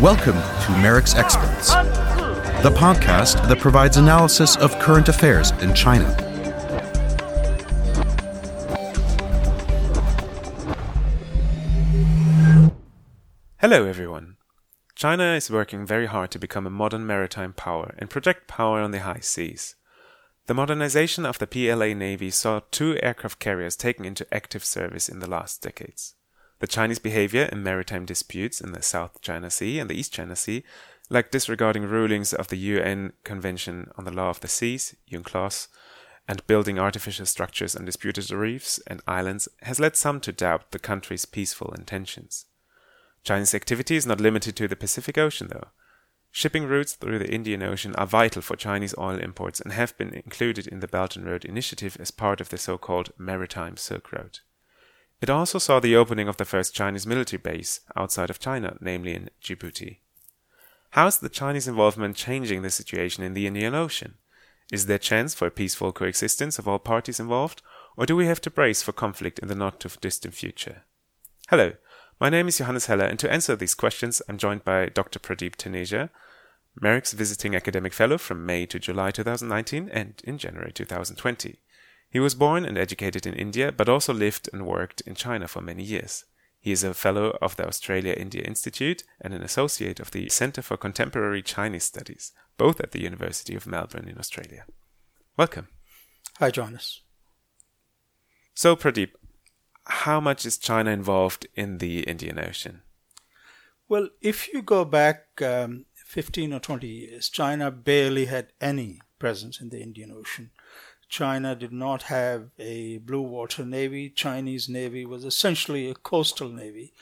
Welcome to MERICS Experts, the podcast that provides analysis of current affairs in China. Hello, everyone. China is working very hard to become a modern maritime power and project power on the high seas. The modernization of the PLA Navy saw two aircraft carriers taken into active service in the last decades. The Chinese behavior in maritime disputes in the South China Sea and the East China Sea, like disregarding rulings of the UN Convention on the Law of the Seas, UNCLOS, and building artificial structures on disputed reefs and islands, has led some to doubt the country's peaceful intentions. Chinese activity is not limited to the Pacific Ocean, though. Shipping routes through the Indian Ocean are vital for Chinese oil imports and have been included in the Belt and Road Initiative as part of the so called Maritime Silk Road. It also saw the opening of the first Chinese military base outside of China, namely in Djibouti. How is the Chinese involvement changing the situation in the Indian Ocean? Is there chance for a peaceful coexistence of all parties involved, or do we have to brace for conflict in the not too distant future? Hello, my name is Johannes Heller, and to answer these questions, I'm joined by Dr. Pradeep Taneja, MERICS visiting academic fellow from May to July 2019 and in January 2020. He was born and educated in India, but also lived and worked in China for many years. He is a fellow of the Australia India Institute and an associate of the Centre for Contemporary Chinese Studies, both at the University of Melbourne in Australia. Welcome. Hi, Johannes. So, Pradeep, how much is China involved in the Indian Ocean? Well, if you go back um, 15 or 20 years, China barely had any presence in the Indian Ocean. China did not have a blue water navy. Chinese navy was essentially a coastal navy.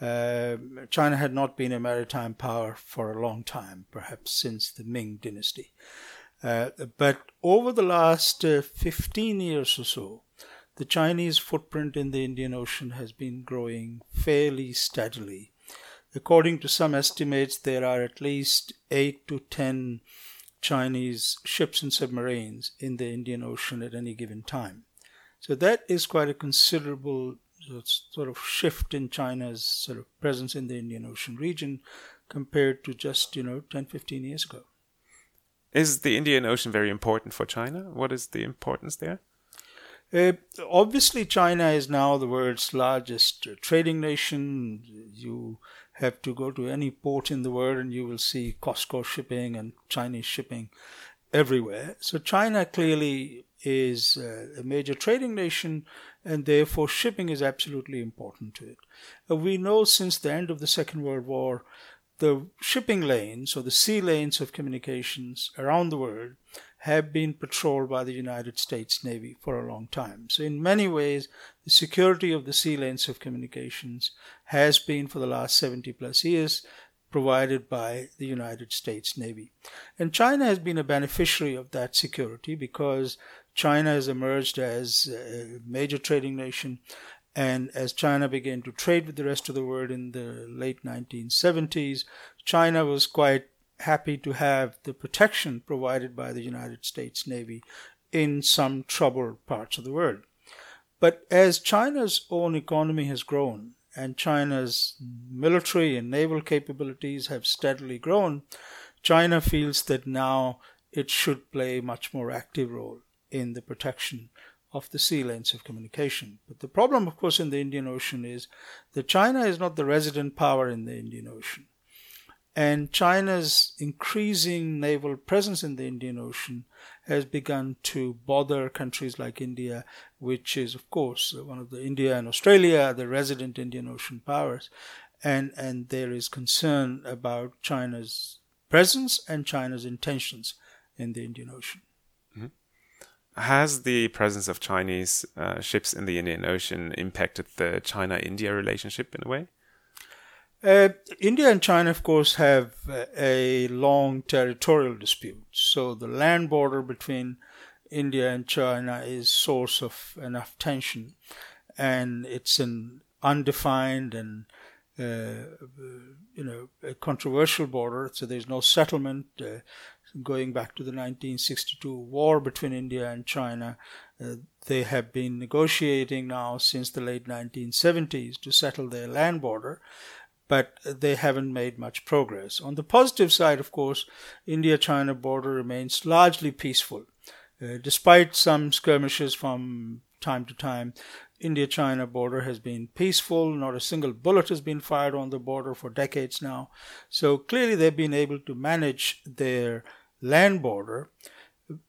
Uh, China had not been a maritime power for a long time, perhaps since the Ming dynasty. Uh, but over the last uh, 15 years or so, the Chinese footprint in the Indian Ocean has been growing fairly steadily. According to some estimates, there are at least 8 to 10 Chinese ships and submarines in the Indian Ocean at any given time. So that is quite a considerable sort of shift in China's sort of presence in the Indian Ocean region compared to just, you know, 10, 15 years ago. Is the Indian Ocean very important for China? What is the importance there? Uh, obviously, China is now the world's largest uh, trading nation. You have to go to any port in the world and you will see Costco shipping and Chinese shipping everywhere. So, China clearly is uh, a major trading nation and therefore shipping is absolutely important to it. Uh, we know since the end of the Second World War, the shipping lanes or the sea lanes of communications around the world have been patrolled by the United States Navy for a long time. So, in many ways, the security of the sea lanes of communications has been for the last 70 plus years provided by the United States Navy. And China has been a beneficiary of that security because China has emerged as a major trading nation. And as China began to trade with the rest of the world in the late 1970s, China was quite happy to have the protection provided by the United States Navy in some troubled parts of the world. But as China's own economy has grown and China's military and naval capabilities have steadily grown, China feels that now it should play a much more active role in the protection of the sea lanes of communication. But the problem, of course, in the Indian Ocean is that China is not the resident power in the Indian Ocean. And China's increasing naval presence in the Indian Ocean has begun to bother countries like India, which is, of course, one of the India and Australia, the resident Indian Ocean powers. And, and there is concern about China's presence and China's intentions in the Indian Ocean. Mm-hmm. Has the presence of Chinese uh, ships in the Indian Ocean impacted the China India relationship in a way? Uh, India and China, of course, have a long territorial dispute. So the land border between India and China is source of enough tension, and it's an undefined and uh, you know a controversial border. So there's no settlement. Uh, going back to the 1962 war between India and China, Uh, they have been negotiating now since the late 1970s to settle their land border, but they haven't made much progress. On the positive side, of course, India China border remains largely peaceful. Uh, despite some skirmishes from time to time, India China border has been peaceful. Not a single bullet has been fired on the border for decades now. So clearly, they've been able to manage their land border.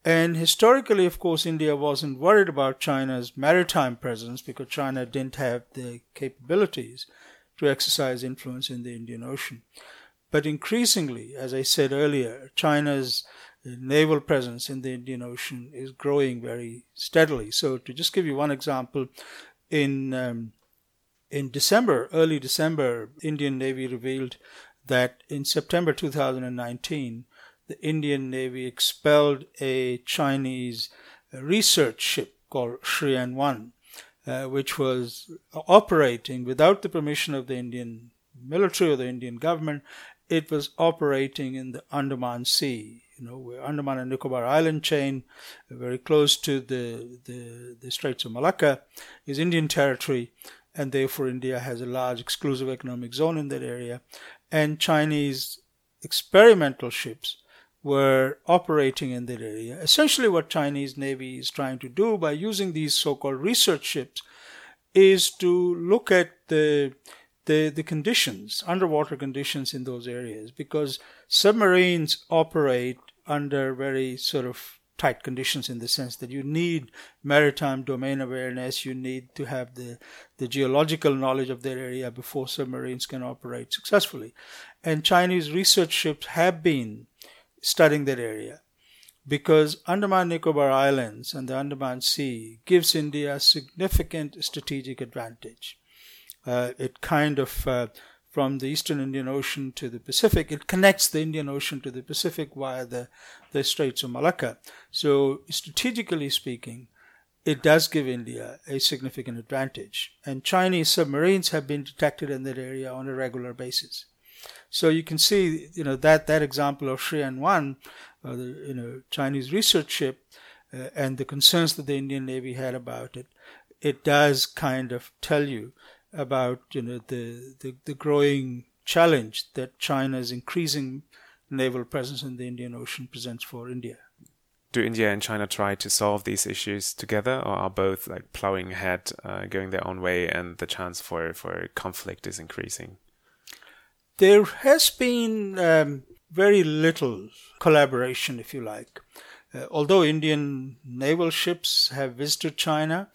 And historically, of course, India wasn't worried about China's maritime presence because China didn't have the capabilities to exercise influence in the Indian Ocean. But increasingly, as I said earlier, China's naval presence in the Indian Ocean is growing very steadily. So, to just give you one example, in um, in December, early December, Indian Navy revealed that in September 2019, the Indian Navy expelled a Chinese research ship called Shiyan 1, uh, which was operating without the permission of the Indian military or the Indian government. It was operating in the Andaman Sea, you know, where Andaman and Nicobar Island chain, very close to the, the, the Straits of Malacca, is Indian territory, and therefore India has a large exclusive economic zone in that area. And Chinese experimental ships were operating in that area. Essentially, what Chinese Navy is trying to do by using these so-called research ships is to look at the the, the conditions, underwater conditions in those areas, because submarines operate under very sort of tight conditions in the sense that you need maritime domain awareness, you need to have the, the geological knowledge of that area before submarines can operate successfully. And Chinese research ships have been studying that area because Andaman Nicobar Islands and the Andaman Sea gives India a significant strategic advantage. Uh, it kind of uh, from the eastern Indian Ocean to the Pacific. It connects the Indian Ocean to the Pacific via the, the Straits of Malacca. So, strategically speaking, it does give India a significant advantage. And Chinese submarines have been detected in that area on a regular basis. So you can see, you know, that, that example of Shiyan 1, uh, the you know, Chinese research ship, uh, and the concerns that the Indian Navy had about it, it does kind of tell you about you know the, the, the growing challenge that China's increasing naval presence in the Indian Ocean presents for India. Do India and China try to solve these issues together, or are both like plowing ahead, uh, going their own way, and the chance for, for conflict is increasing? There has been um, very little collaboration, if you like. Uh, although Indian naval ships have visited China,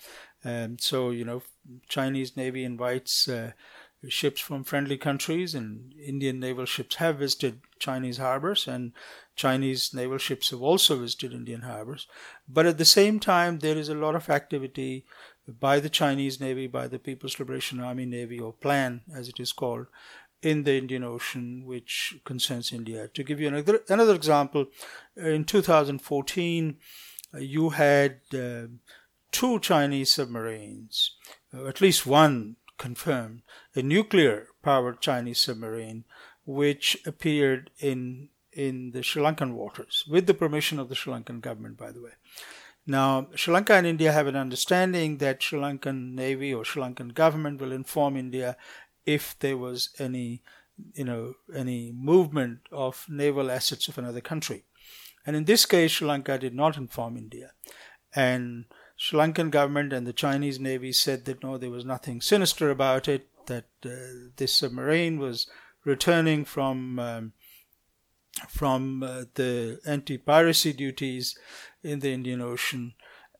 um, so you know Chinese Navy invites uh, ships from friendly countries, and Indian naval ships have visited Chinese harbors, and Chinese naval ships have also visited Indian harbors. But at the same time, there is a lot of activity by the Chinese Navy, by the People's Liberation Army Navy, or PLAN as it is called, in the Indian Ocean, which concerns India. To give you another, another example, in 2014, you had uh, two Chinese submarines uh, at least one confirmed, a nuclear powered Chinese submarine which appeared in in the Sri Lankan waters with the permission of the Sri Lankan government, by the way. Now, Sri Lanka and India have an understanding that Sri Lankan Navy or Sri Lankan government will inform India if there was any, you know, any movement of naval assets of another country. And in this case, Sri Lanka did not inform India. And Sri Lankan government and the Chinese Navy said that no, there was nothing sinister about it, that uh, this submarine was returning from um, from uh, the anti-piracy duties in the Indian Ocean,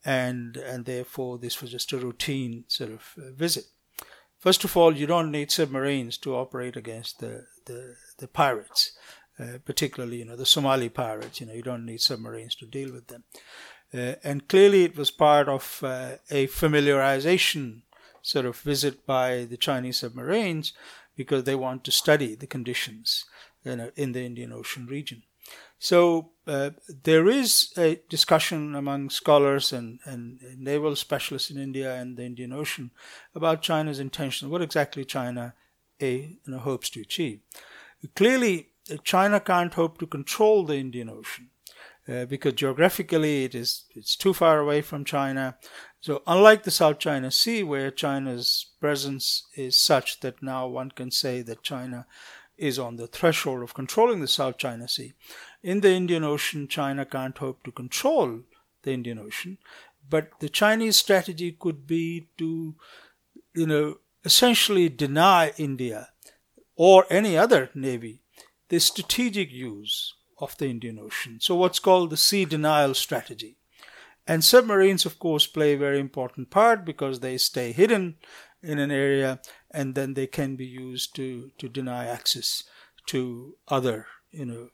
and and therefore this was just a routine sort of uh, visit. First of all, you don't need submarines to operate against the the, the pirates, uh, particularly you know the Somali pirates. You know you don't need submarines to deal with them. Uh, and clearly, it was part of uh, a familiarization sort of visit by the Chinese submarines because they want to study the conditions in, a, in the Indian Ocean region. So uh, there is a discussion among scholars and, and naval specialists in India and the Indian Ocean about China's intentions, what exactly China a, you know, hopes to achieve. Clearly, China can't hope to control the Indian Ocean uh, because geographically it is it's too far away from China. So unlike the South China Sea, where China's presence is such that now one can say that China is on the threshold of controlling the South China Sea, in the Indian Ocean, China can't hope to control the Indian Ocean, but the Chinese strategy could be to, you know, essentially deny India or any other navy the strategic use of the Indian Ocean. So, what's called the sea denial strategy. And submarines, of course, play a very important part because they stay hidden in an area and then they can be used to, to deny access to other you know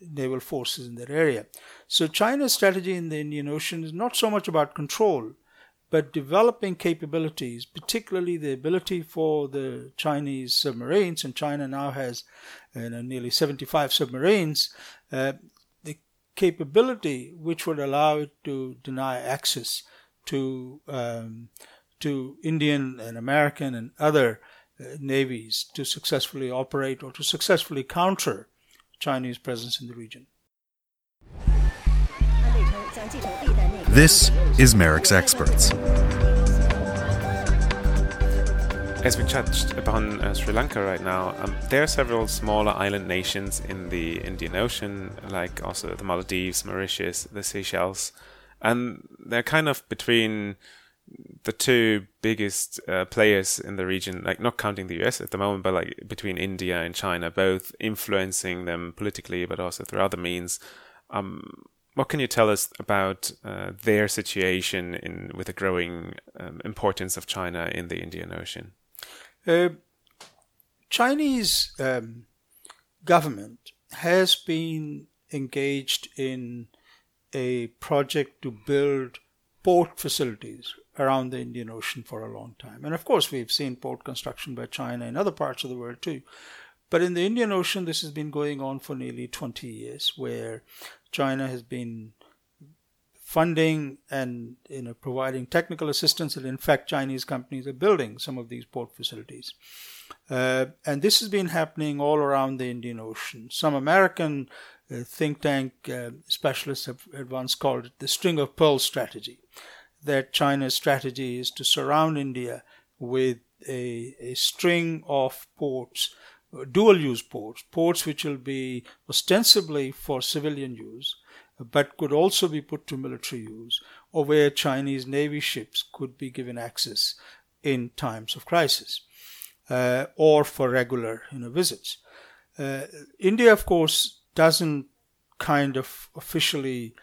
naval forces in that area. So China's strategy in the Indian Ocean is not so much about control, but developing capabilities, particularly the ability for the Chinese submarines, and China now has you know, nearly 75 submarines, uh, the capability which would allow it to deny access to um, to Indian and American and other uh, navies to successfully operate or to successfully counter Chinese presence in the region. This is MERICS Experts. As we touched upon uh, Sri Lanka right now, um, there are several smaller island nations in the Indian Ocean, like also the Maldives, Mauritius, the Seychelles, and they're kind of between the two biggest uh, players in the region, like not counting the US at the moment, but like between India and China, both influencing them politically, but also through other means. Um, what can you tell us about uh, their situation in with the growing um, importance of China in the Indian Ocean? Uh, Chinese um, government has been engaged in a project to build port facilities around the Indian Ocean for a long time. And of course, we've seen port construction by China in other parts of the world too. But in the Indian Ocean, this has been going on for nearly 20 years, where China has been funding and you know providing technical assistance, and in fact, Chinese companies are building some of these port facilities. Uh, and this has been happening all around the Indian Ocean. Some American uh, think tank uh, specialists have, have once called it the string of pearls strategy that China's strategy is to surround India with a, a string of ports, dual use ports, ports which will be ostensibly for civilian use, but could also be put to military use, or where Chinese Navy ships could be given access in times of crisis, uh, or for regular you know, visits. Uh, India, of course, doesn't kind of officially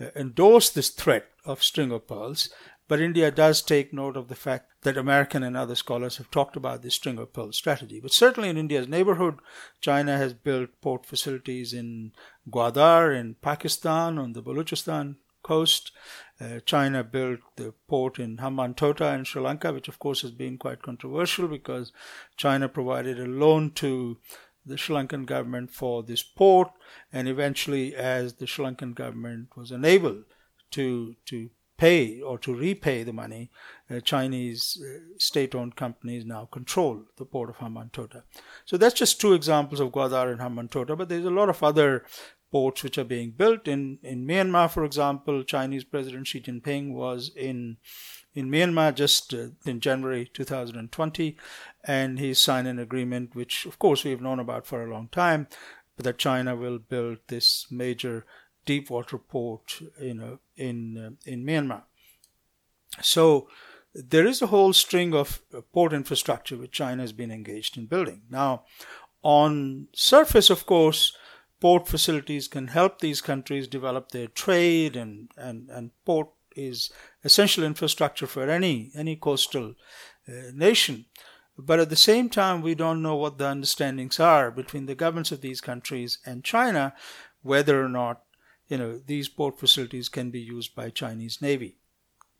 uh, endorse this threat of string of pearls, but India does take note of the fact that American and other scholars have talked about this string of pearls strategy. But certainly in India's neighborhood, China has built port facilities in Gwadar in Pakistan on the Balochistan coast. Uh, China built the port in Hambantota in Sri Lanka, which of course has been quite controversial because China provided a loan to the Sri Lankan government for this port, and eventually, as the Sri Lankan government was unable to to pay or to repay the money, uh, Chinese uh, state-owned companies now control the port of Hambantota. So that's just two examples of Gwadar and Hambantota, but there's a lot of other ports which are being built in in Myanmar, for example. Chinese President Xi Jinping was in in Myanmar just uh, in January 2020, and he signed an agreement which, of course, we've known about for a long time, that China will build this major deep water port, you know, in uh, in Myanmar. So there is a whole string of uh, port infrastructure which China has been engaged in building. Now, on surface, of course, port facilities can help these countries develop their trade and, and, and port is essential infrastructure for any any coastal uh, nation. But at the same time, we don't know what the understandings are between the governments of these countries and China, whether or not you know these port facilities can be used by Chinese Navy.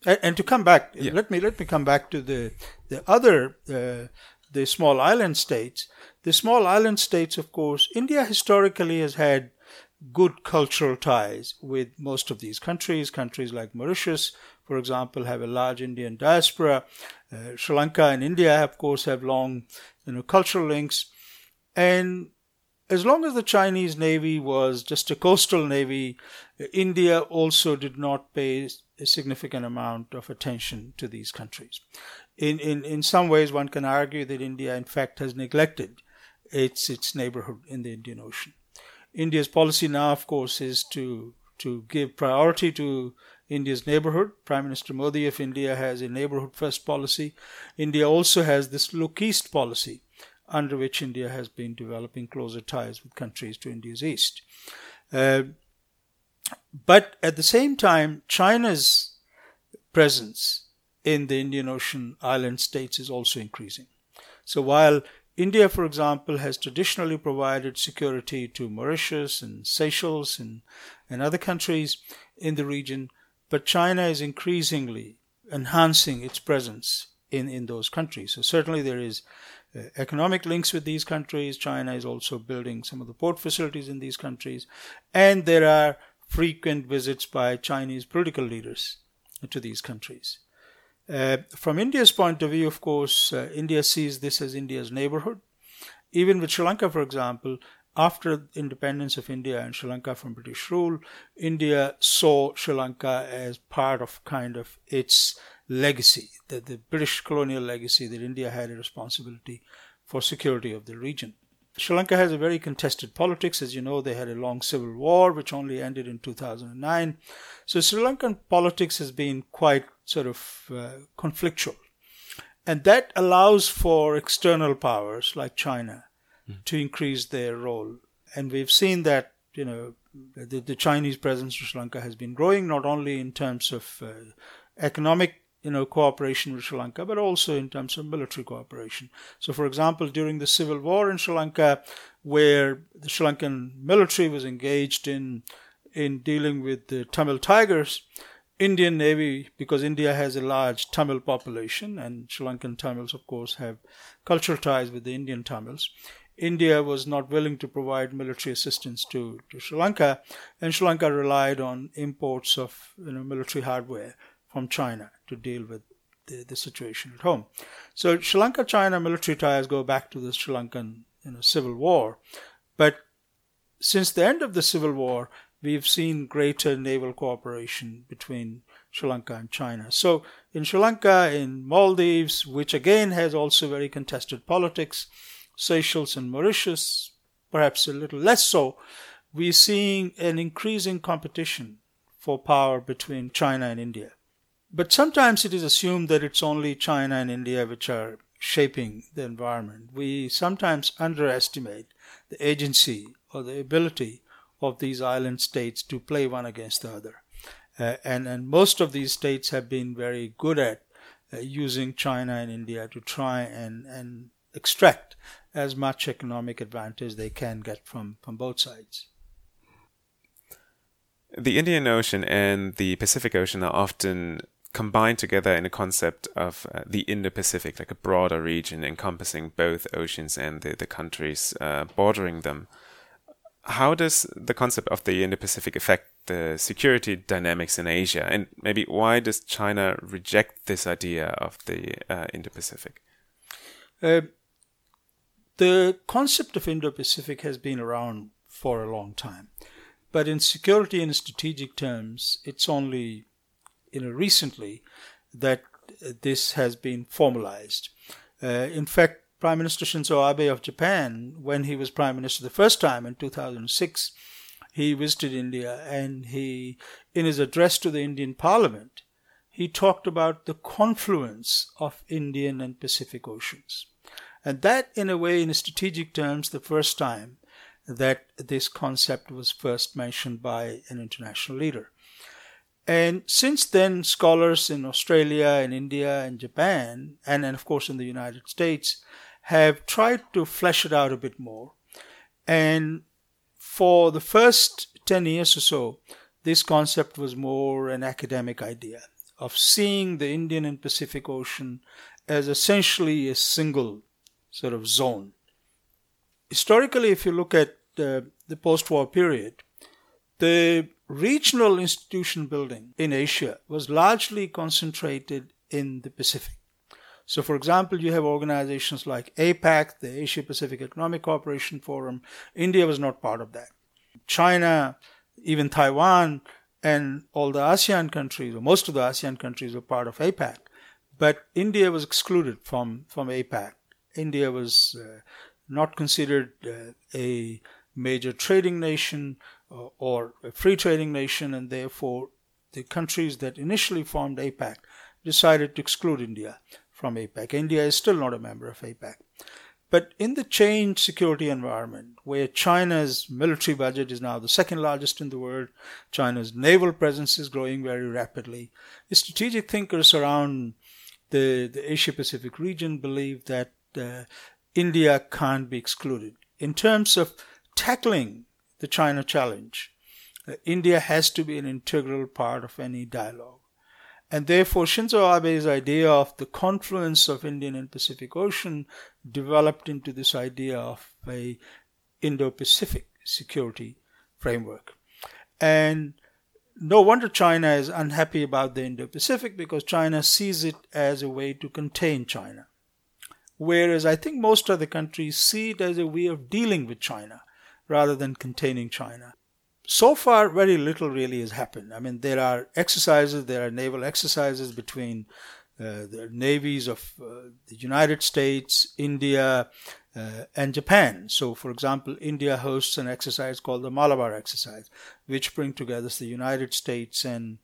And, and to come back, yeah. let me let me come back to the the other uh, the small island states. The small island states, of course, India historically has had good cultural ties with most of these countries. Countries like Mauritius, for example, have a large Indian diaspora. Uh, Sri Lanka and India, of course, have long you know, cultural links. And as long as the Chinese Navy was just a coastal navy, India also did not pay a significant amount of attention to these countries. In, in, in some ways, one can argue that India, in fact, has neglected its, its neighborhood in the Indian Ocean. India's policy now, of course, is to, to give priority to India's neighborhood. Prime Minister Modi of India has a neighborhood first policy. India also has this look east policy, under which India has been developing closer ties with countries to India's east. Uh, but at the same time, China's presence in the Indian Ocean island states is also increasing. So while India, for example, has traditionally provided security to Mauritius and Seychelles and, and other countries in the region, but China is increasingly enhancing its presence in, in those countries. So certainly there is economic links with these countries. China is also building some of the port facilities in these countries. And there are frequent visits by Chinese political leaders to these countries. Uh, from India's point of view, of course, uh, India sees this as India's neighborhood. Even with Sri Lanka, for example, after independence of India and Sri Lanka from British rule, India saw Sri Lanka as part of kind of its legacy, the, the British colonial legacy that India had a responsibility for security of the region. Sri Lanka has a very contested politics. As you know, they had a long civil war, which only ended in 2009. So Sri Lankan politics has been quite sort of uh, conflictual. And that allows for external powers like China mm. to increase their role. And we've seen that, you know, the, the, Chinese presence in Sri Lanka has been growing, not only in terms of uh, economic you know, cooperation with Sri Lanka, but also in terms of military cooperation. So, for example, during the civil war in Sri Lanka, where the Sri Lankan military was engaged in in dealing with the Tamil Tigers, Indian Navy, because India has a large Tamil population, and Sri Lankan Tamils, of course, have cultural ties with the Indian Tamils. India was not willing to provide military assistance to, to Sri Lanka, and Sri Lanka relied on imports of you know, military hardware from China to deal with the, the situation at home. So Sri Lanka China military ties go back to the Sri Lankan you know, civil war. But since the end of the civil war, we've seen greater naval cooperation between Sri Lanka and China. So in Sri Lanka, in Maldives, which again has also very contested politics, Seychelles and Mauritius, perhaps a little less so, we're seeing an increasing competition for power between China and India. But sometimes it is assumed that it's only China and India which are shaping the environment. We sometimes underestimate the agency or the ability of these island states to play one against the other. Uh, and, and most of these states have been very good at uh, using China and India to try and, and extract as much economic advantage they can get from, from both sides. The Indian Ocean and the Pacific Ocean are often combined together in a concept of uh, the Indo-Pacific, like a broader region encompassing both oceans and the, the countries uh, bordering them. How does the concept of the Indo-Pacific affect the security dynamics in Asia, and maybe why does China reject this idea of the uh, Indo-Pacific? Uh, the concept of Indo-Pacific has been around for a long time, but in security and strategic terms, it's only you know recently that this has been formalized. Uh, in fact, Prime Minister Shinzo Abe of Japan, when he was Prime Minister the first time in 2006, he visited India and he, in his address to the Indian Parliament, he talked about the confluence of Indian and Pacific Oceans. And that, in a way, in strategic terms, the first time that this concept was first mentioned by an international leader. And since then, scholars in Australia, in India, and Japan, and, and of course in the United States, have tried to flesh it out a bit more. And for the first 10 years or so, this concept was more an academic idea of seeing the Indian and Pacific Ocean as essentially a single sort of zone. Historically, if you look at the, the post war period, the regional institution building in Asia was largely concentrated in the Pacific. So, for example, you have organizations like APEC, the Asia Pacific Economic Cooperation Forum. India was not part of that. China, even Taiwan, and all the ASEAN countries, or most of the ASEAN countries, were part of APEC. But India was excluded from, from APEC. India was uh, not considered uh, a major trading nation uh, or a free trading nation, and therefore the countries that initially formed APEC decided to exclude India from APEC. India is still not a member of APEC. But in the changed security environment, where China's military budget is now the second largest in the world, China's naval presence is growing very rapidly, strategic thinkers around the, the Asia Pacific region believe that uh, India can't be excluded. In terms of tackling the China challenge, uh, India has to be an integral part of any dialogue. And therefore, Shinzo Abe's idea of the confluence of Indian and Pacific Ocean developed into this idea of a Indo-Pacific security framework. And no wonder China is unhappy about the Indo-Pacific because China sees it as a way to contain China. Whereas I think most other countries see it as a way of dealing with China rather than containing China so far, very little really has happened. I mean, there are exercises, there are naval exercises between uh, the navies of uh, the United States, India, uh, and Japan. So, for example, India hosts an exercise called the Malabar exercise, which bring together the United States and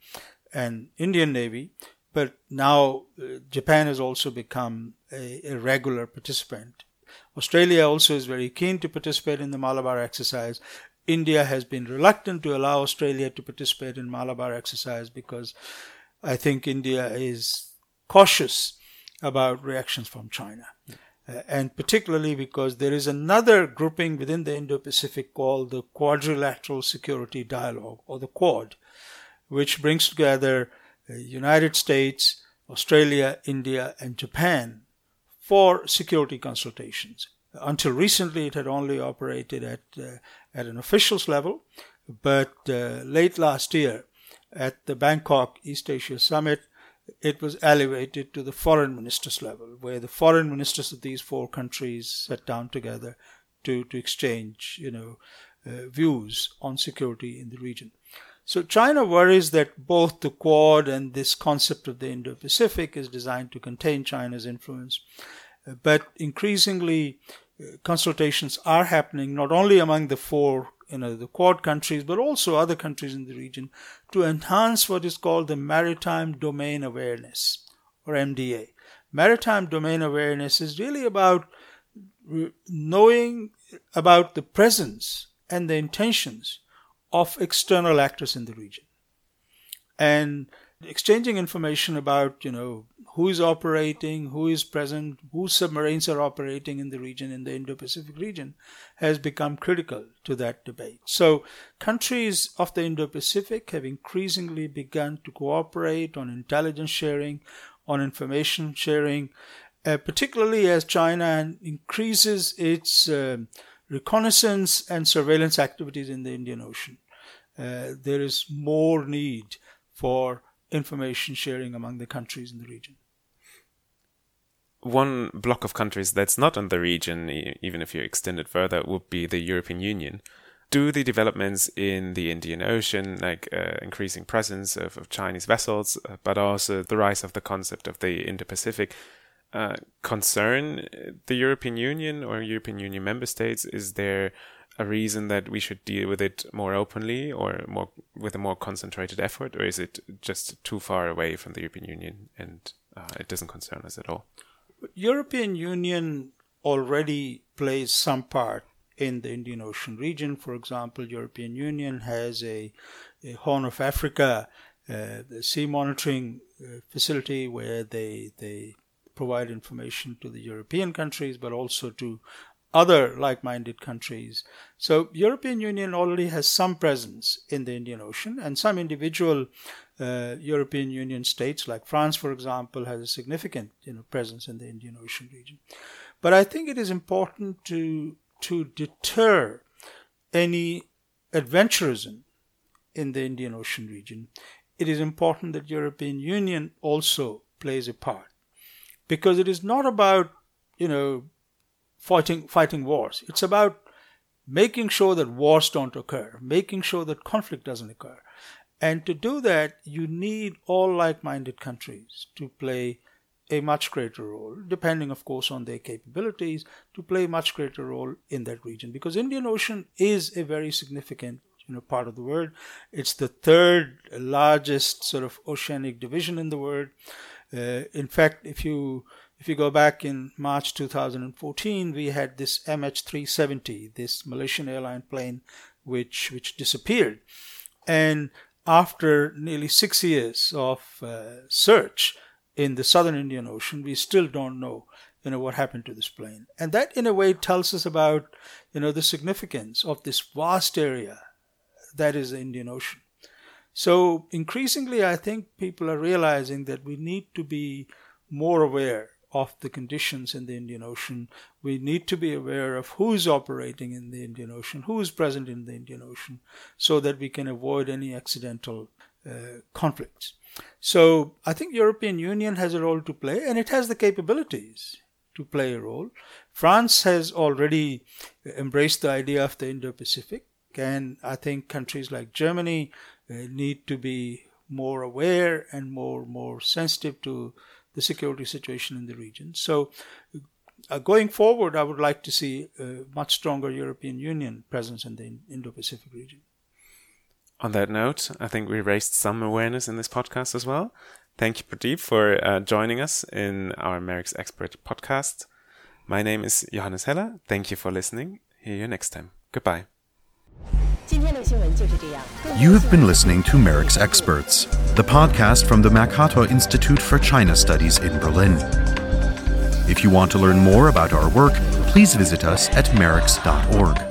and Indian Navy. But now uh, Japan has also become a, a regular participant. Australia also is very keen to participate in the Malabar exercise. India has been reluctant to allow Australia to participate in Malabar exercise because I think India is cautious about reactions from China. Uh, and particularly because there is another grouping within the Indo Pacific called the Quadrilateral Security Dialogue, or the Quad, which brings together the uh, United States, Australia, India, and Japan for security consultations. Until recently, it had only operated at uh, at an officials level, but uh, late last year at the Bangkok East Asia Summit, it was elevated to the foreign ministers level, where the foreign ministers of these four countries sat down together to, to exchange, you know, uh, views on security in the region. So China worries that both the Quad and this concept of the Indo-Pacific is designed to contain China's influence, uh, but increasingly consultations are happening not only among the four you know the quad countries but also other countries in the region to enhance what is called the maritime domain awareness or MDA maritime domain awareness is really about knowing about the presence and the intentions of external actors in the region and exchanging information about you know who is operating, who is present, whose submarines are operating in the region, in the Indo Pacific region, has become critical to that debate. So, countries of the Indo Pacific have increasingly begun to cooperate on intelligence sharing, on information sharing, uh, particularly as China increases its uh, reconnaissance and surveillance activities in the Indian Ocean. Uh, there is more need for information sharing among the countries in the region one block of countries that's not in the region, even if you extend it further, would be the European Union. Do the developments in the Indian Ocean, like uh, increasing presence of, of Chinese vessels, uh, but also the rise of the concept of the Indo-Pacific, uh, concern the European Union or European Union member states? Is there a reason that we should deal with it more openly or more with a more concentrated effort, or is it just too far away from the European Union and uh, it doesn't concern us at all? European Union already plays some part in the Indian Ocean region. For example, European Union has a, a Horn of Africa uh, sea monitoring uh, facility where they they provide information to the European countries, but also to other like-minded countries. So European Union already has some presence in the Indian Ocean, and some individual uh, European Union states, like France, for example, has a significant you know, presence in the Indian Ocean region. But I think it is important to to deter any adventurism in the Indian Ocean region. It is important that European Union also plays a part. Because it is not about, you know, fighting fighting wars. It's about making sure that wars don't occur, making sure that conflict doesn't occur. And to do that, you need all like minded countries to play a much greater role, depending, of course, on their capabilities, to play a much greater role in that region. Because Indian Ocean is a very significant you know, part of the world. It's the third largest sort of oceanic division in the world. Uh, in fact, if you if you go back in March 2014, we had this MH370, this Malaysian airline plane, which which disappeared, and after nearly six years of uh, search in the southern Indian Ocean, we still don't know, you know, what happened to this plane, and that in a way tells us about, you know, the significance of this vast area that is the Indian Ocean. So increasingly, I think people are realizing that we need to be more aware of the conditions in the Indian Ocean. We need to be aware of who is operating in the Indian Ocean, who is present in the Indian Ocean, so that we can avoid any accidental uh, conflicts. So I think European Union has a role to play, and it has the capabilities to play a role. France has already embraced the idea of the Indo-Pacific, and I think countries like Germany need to be more aware and more more sensitive to the security situation in the region. So, uh, going forward, I would like to see a much stronger European Union presence in the Indo Pacific region. On that note, I think we raised some awareness in this podcast as well. Thank you, Pradeep, for uh, joining us in our MERICS Expert podcast. My name is Johannes Heller. Thank you for listening. Hear you next time. Goodbye. You have been listening to MERICS Experts, the podcast from the Mercator Institute for China Studies in Berlin. If you want to learn more about our work, please visit us at merics.org.